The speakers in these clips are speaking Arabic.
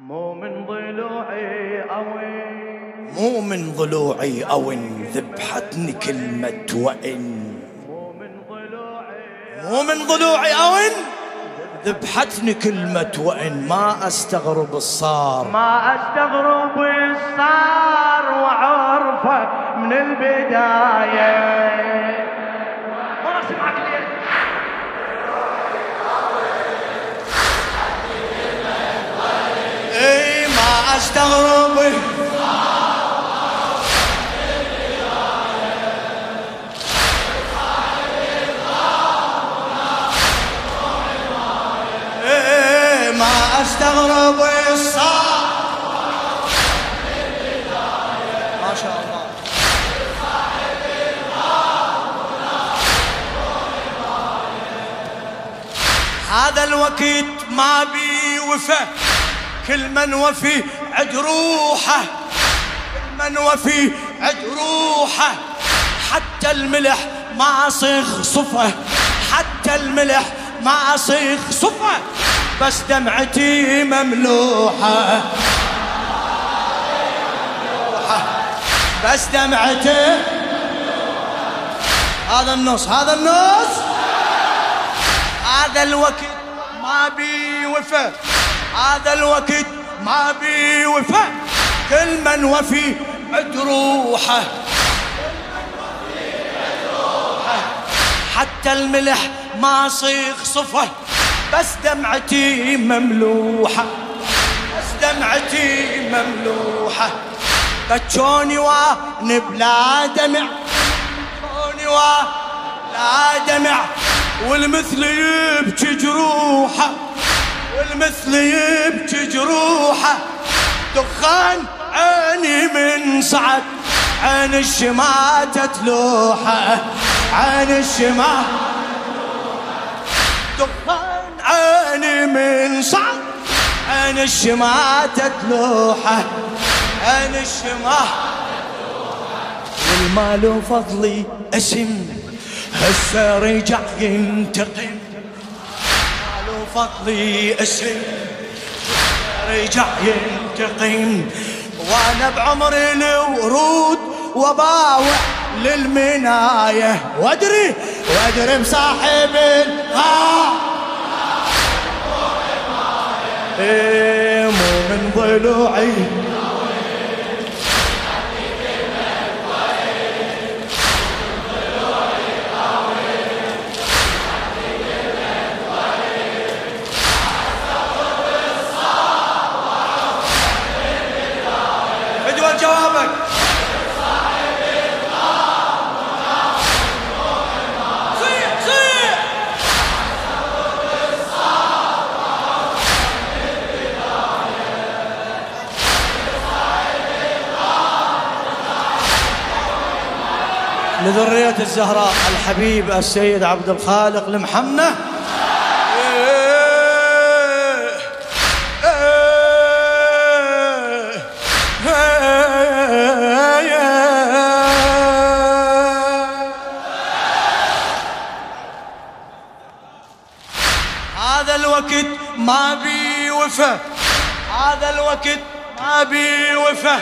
مو من ضلوعي أوين. مو من ضلوعي أو ذبحتني كلمة وإن. مو من ضلوعي. مو من ضلوعي أو ذبحتني كلمة وإن. ما أستغرب الصار. ما أستغرب الصار وعرفه من البداية. ما اسمعك ليه استغرب إيه ما استغرب ما شاء الله. هذا الوقت ما بي وفى كل من وفي عد روحه. كل من وفي عد روحه. حتى الملح ما صيغ صفه. حتى الملح ما صيغ صفه. بس دمعتي مملوحة. بس دمعتي هذا النص هذا النص. هذا الوقت ما بي وفى هذا الوقت ما بي وفى كل من وفي عد حتى الملح ما صيغ صفه بس دمعتي مملوحة. بس دمعتي مملوحة. بتشوني وان بلا دمع. بتشوني ولا دمع. والمثل يبكي جروحه والمثل يبكي جروحه دخان عيني من صعد عين الشماتة تلوحه عين الشماتة دخان عيني من صعد عين الشماتة تلوحه عين الشماتة والمال وفضلي اسم هسه رجع ينتقم. مال وفضلي اسم رجع ينتقم. وأنا بعمري الورود وباوع للمناية. وادري وادري مصاحب الغار إيه مو من ضلوعي. لذرية الزهراء الحبيب السيد عبد الخالق المحنة هذا الوقت ما بي وفى هذا الوقت ما بي وفى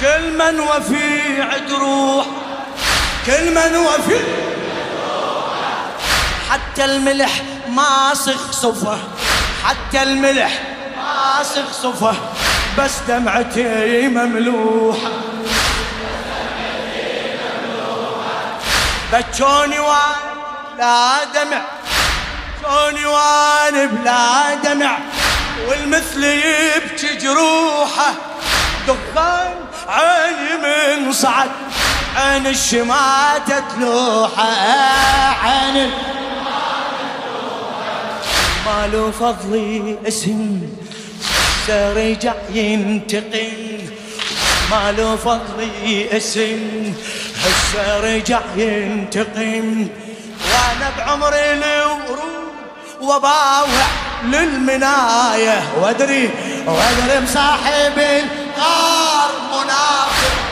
كل من وفي عد روح كل من وفي حتى الملح ما صخ صفه. حتى الملح ما صخ صفه. بس دمعتي مملوحة. بتشوني وأنا لا دمع. شوني وأنا بلا دمع. والمثل يبكي جروحه. دخان عيني من صعد. عين الشماتة تلوحة عين مالو فضلي اسم رجع ينتقم. مالو فضلي اسم هسه رجع ينتقم. وأنا بعمري الورود وباوع للمناية وادري وادري مصاحب الغار منافق.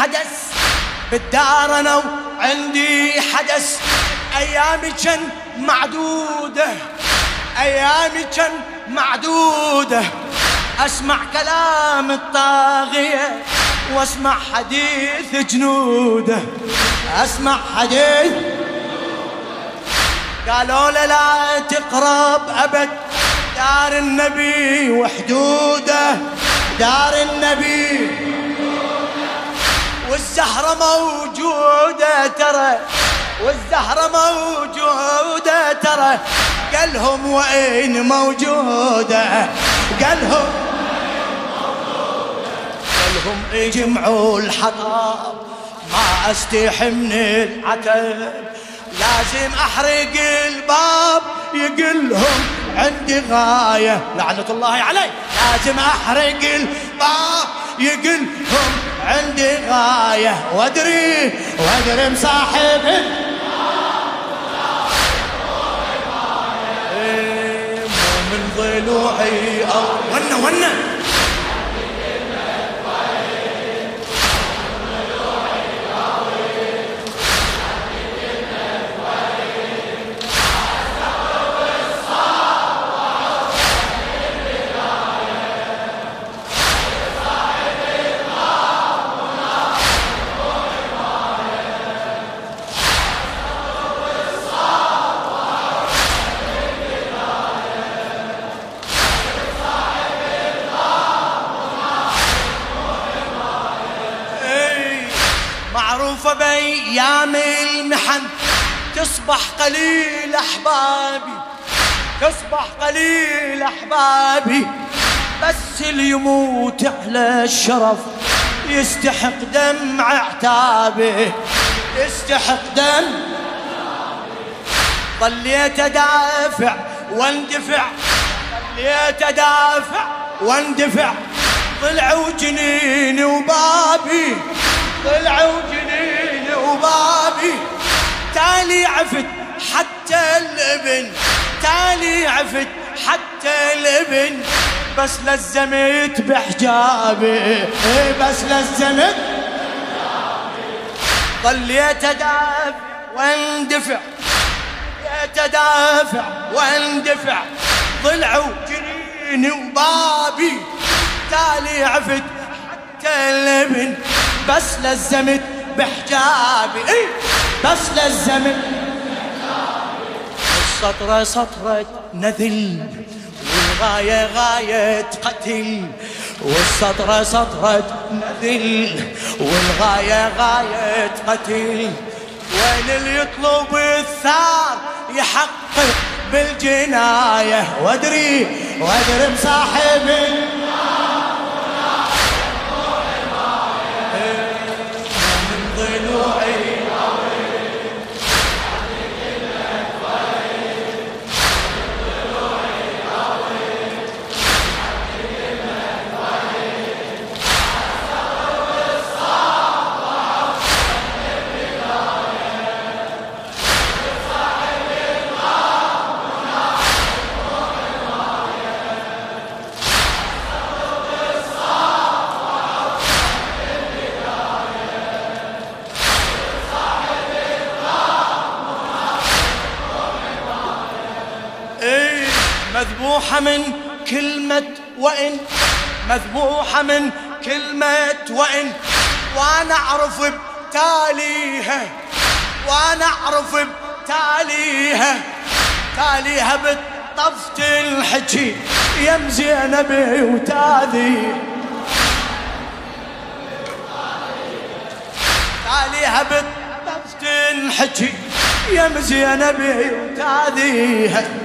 حدث. بالدار أنا وعندي حدث. أيامي كان معدودة. أيامي كان معدودة. أسمع كلام الطاغية وأسمع حديث جنودة. أسمع حديث. قالوا له لا تقرب أبد. دار النبي وحدودة. دار النبي والزهرة موجودة ترى والزهرة موجودة ترى. قالهم وين موجودة؟ قالهم قالهم اجمعوا الحطب ما استحي من العتب. لازم أحرق الباب يقلهم عندي غاية. لعنة الله علي لازم أحرق الباب. يقلهم عندي غاية. وادري وادري مصاحب إيه، مو من ضلوعي أو ونا ونا معروفة بأيام المحن. تصبح قليل أحبابي تصبح قليل أحبابي. بس اللي يموت على الشرف يستحق دمع عتابه يستحق دم ظليت أدافع واندفع ظليت أدافع واندفع. طلعوا جنيني وبابي. طلعوا جنيني وبابي. تالي عفت حتى الابن تالي عفت حتى الابن. بس لزمت بحجابي بس لزمت ظليت أدافع واندفع يتدافع واندفع. ضلعوا جنيني وبابي. تالي عفت حتى الابن. بس لزمت بحجابي. اي بس لزمت السطرة سطرة نذل والغاية غاية قتل والسطرة سطرة نذل والغاية غاية قتل وين اللي يطلب الثار يحقق بالجناية؟ وادري وادري مصاحب مذبوحة من كلمة وإن. مذبوحة من كلمة وإن. وأنا أعرف بتاليها. وأنا أعرف بتاليها. تاليها بالطفت الحكي. يم زينب وتاذي. تاليها بالطفت الحكي. يم زينب وتاذيها.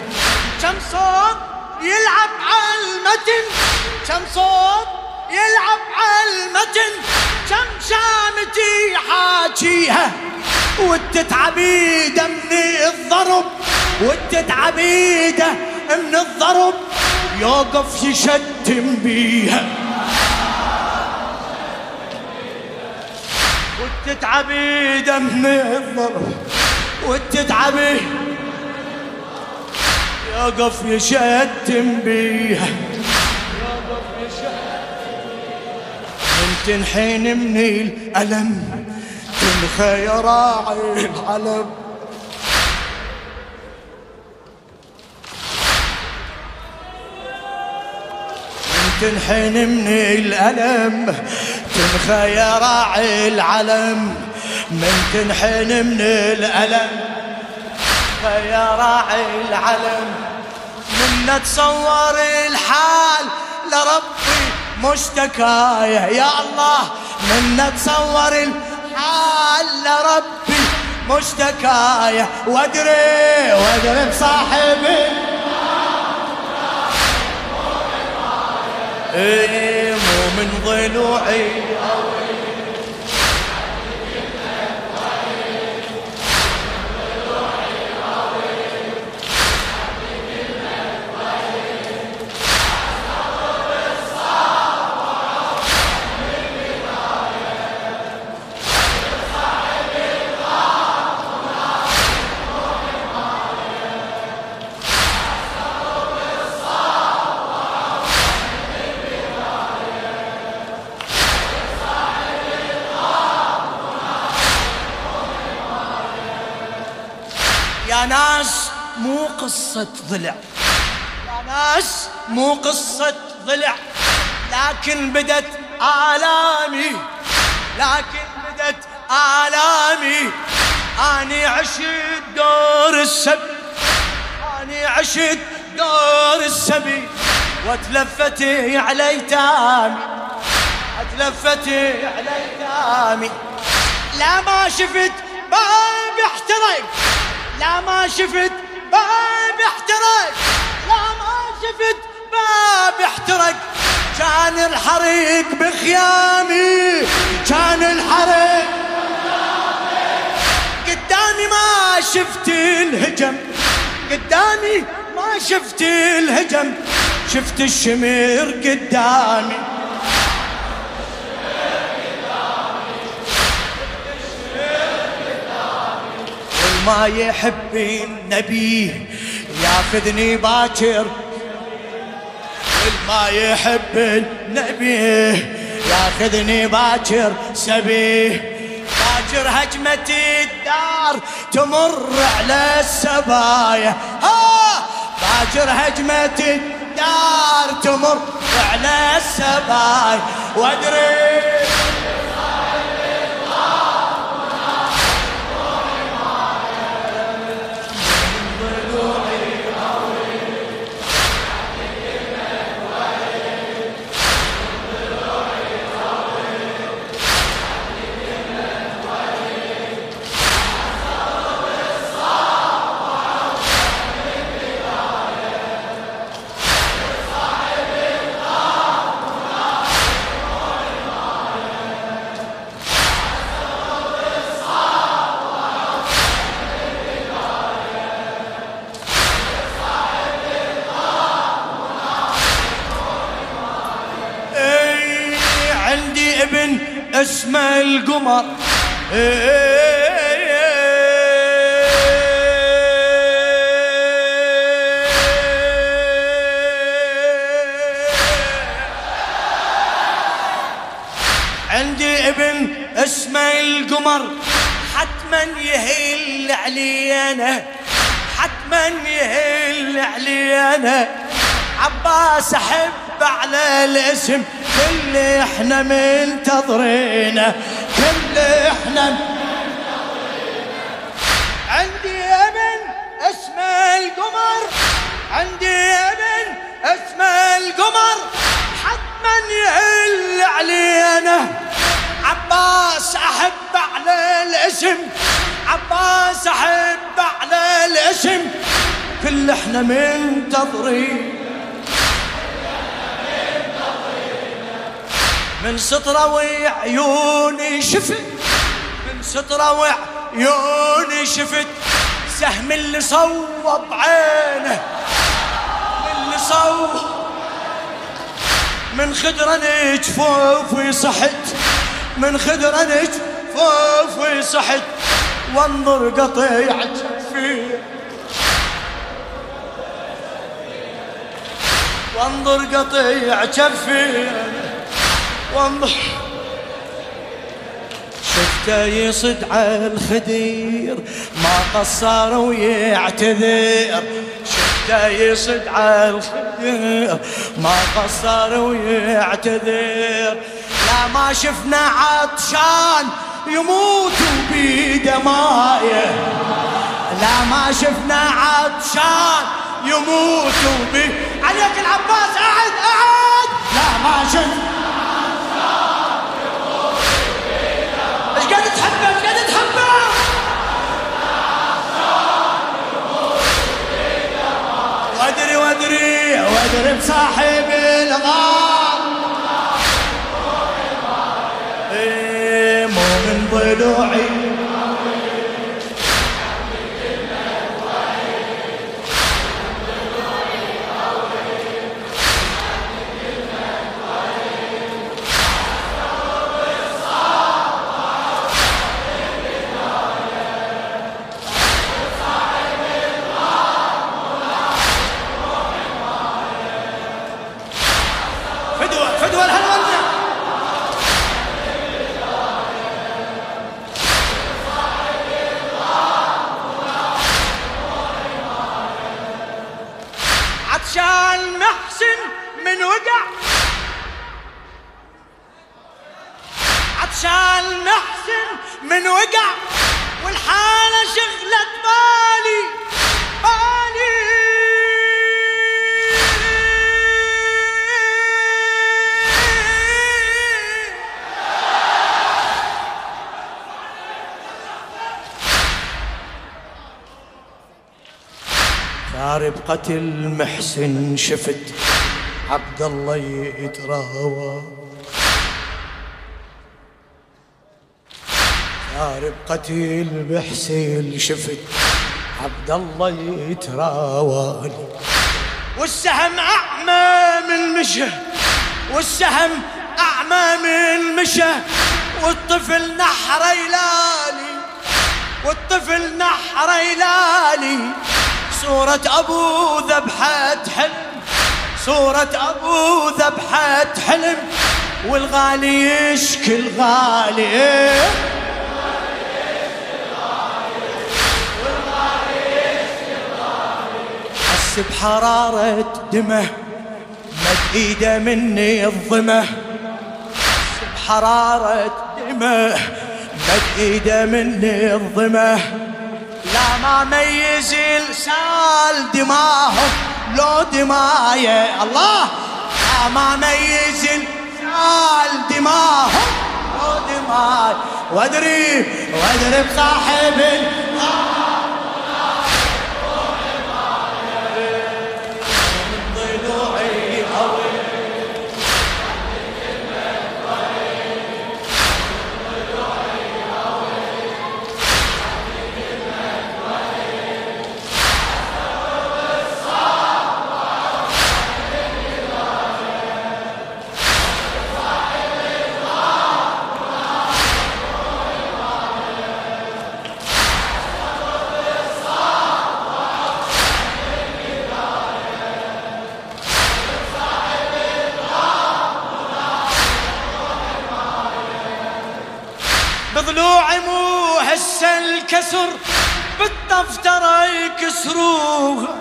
كم صوت يلعب على المتن. كم صوت يلعب على المتن. كم شامتي حاجيها وتتعبيده من الضرب. وتتعبيده من الضرب. يوقف يشتم بيها. وتتعبيده من الضرب. وتتعبي يوقف يشتم بيها. يوقف يشتم من تنحين من الألم راعي العلم من تنحين من الألم راعي العلم من تنحين من الألم يا راعي العلم. من تصور الحال لربي مشتكاية. يا الله من تصور الحال لربي مشتكاية. وادري وادري بصاحبي. إيه مو من ضلوعي يا قصة ضلع. يا ناس مو قصة ضلع. لكن بدت آلامي. لكن بدت آلامي. أني عشت دور السبي. أني عشت دور السبي. وتلفتي على ايتامي اتلفتي على ايتامي لا ما شفت باب احترق لا ما شفت باب احترق. لا ما شفت باب احترق. كان الحريق بخيامي. كان الحريق. قدامي ما شفت الهجم. قدامي ما شفت الهجم. شفت الشمير قدامي. والما يحب النبي ياخذني باكر. والما يحب النبي ياخذني باكر سبيه باكر هجمة الدار تمر على السبايا. ها! باكر هجمة الدار تمر على السبايا. وادري اسمه القمر. عندي ابن اسمه القمر. حتما يهل علينا. حتما يهل علينا. عباس أحب على الاسم. كل إحنا منتظرينه كل إحنا عندي ابن اسمه القمر عندي ابن اسمه القمر. حتما يهل علينا عباس أحب على الاسم عباس أحب على الاسم. كل إحنا منتظرين. من سطره وعيوني شفت من سطره عيوني شفت. سهم اللي صوب عينه اللي صوب من خدرة جفوفي صحت من خدرة جفوفي صحت وانظر قطيع جفي وانظر قطيع جفي وانظر شفته يصد على الخدير ما قصر ويعتذر. شفته يصد على الخدير ما قصر ويعتذر. لا ما شفنا عطشان يموت بيده مايه لا ما شفنا عطشان يموت بي عليك العباس قعد قعد لا ما شفنا فدوة ثار بقتل محسن شفت عبد الله يتراوى. ثار بقتل محسن شفت عبد الله يتراوى. والسهم أعمى من مشى والسهم أعمى من مشى والطفل نحر يلالي والطفل نحر يلالي. صورة أبو ذبحة حلم. صورة أبو ذبحة حلم. والغالي يشكي الغالي. حس بحرارة دمه. مد إيده مني الظمه. حس بحرارة دمه. مد إيده مني الظمه. ما ميز السال دماهم لو دمايه. الله! ما ميز السال دماهم لو دماي وادري وادري بصاحب ال- الكسر بالدفتر يكسروها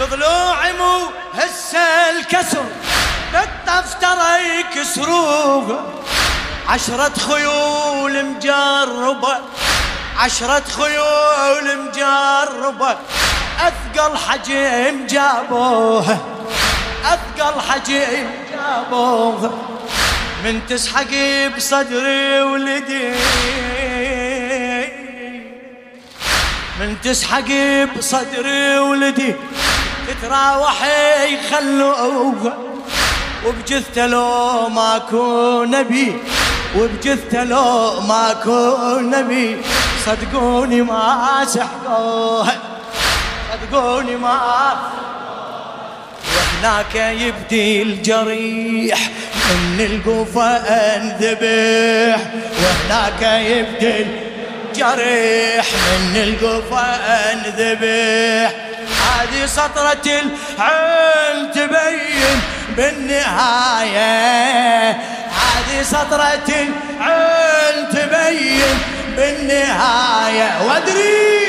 بضلوعي مو هسه الكسر بالدفتر يكسروها عشرة خيول مجربة عشرة خيول مجربة أثقل حجم جابوها أثقل حجم جابوها من تسحق بصدري ولدي. من تسحق بصدري ولدي. تتراوح يخلوها وبجثته لو ماكو نبي. وبجثته لو ماكو نبي. صدقوني ما سحقوه. صدقوني ما وهناك يبدي الجريح. من القوفة انذبح وهناك يبدي الجريح. من القوفة انذبح. هذه سطرة العين تبين بالنهاية. هذه سطرة العين تبين بالنهاية. وأدري